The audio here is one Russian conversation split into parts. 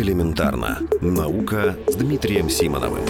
Элементарно. Наука с Дмитрием Симоновым.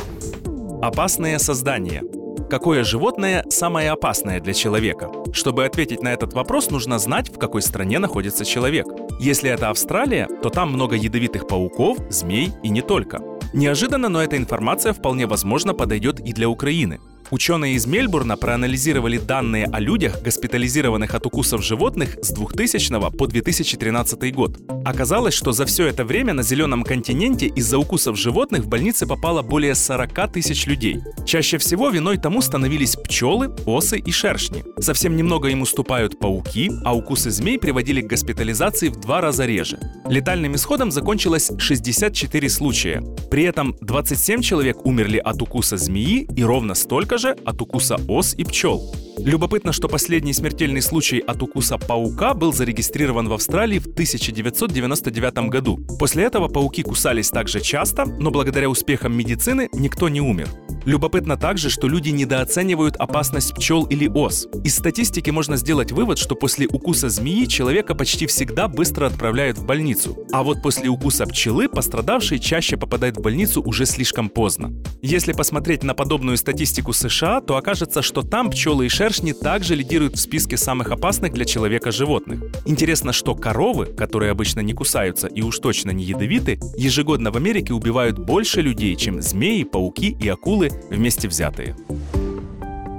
Опасные создания. Какое животное самое опасное для человека? Чтобы ответить на этот вопрос, нужно знать, в какой стране находится человек. Если это Австралия, то там много ядовитых пауков, змей и не только. Неожиданно, но эта информация вполне возможно подойдет и для Украины. Ученые из Мельбурна проанализировали данные о людях, госпитализированных от укусов животных с 2000 по 2013 год. Оказалось, что за все это время на зеленом континенте из-за укусов животных в больницы попало более 40 тысяч людей. Чаще всего виной тому становились пчелы, осы и шершни. Совсем немного им уступают пауки, а укусы змей приводили к госпитализации в два раза реже. Летальным исходом закончилось 64 случая. При этом 27 человек умерли от укуса змеи и ровно столько же от укуса ос и пчел. Любопытно, что последний смертельный случай от укуса паука был зарегистрирован в Австралии в 1999 году. После этого пауки кусались так же часто, но благодаря успехам медицины никто не умер. Любопытно также, что люди недооценивают опасность пчел или ос. Из статистики можно сделать вывод, что после укуса змеи человека почти всегда быстро отправляют в больницу. А вот после укуса пчелы пострадавший чаще попадает в больницу уже слишком поздно. Если посмотреть на подобную статистику США, то окажется, что там пчелы и шершни также лидируют в списке самых опасных для человека животных. Интересно, что коровы, которые обычно не кусаются и уж точно не ядовиты, ежегодно в Америке убивают больше людей, чем змеи, пауки и акулы вместе взятые.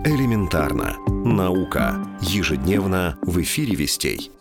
Элементарно. Наука. Ежедневно в эфире «Вестей».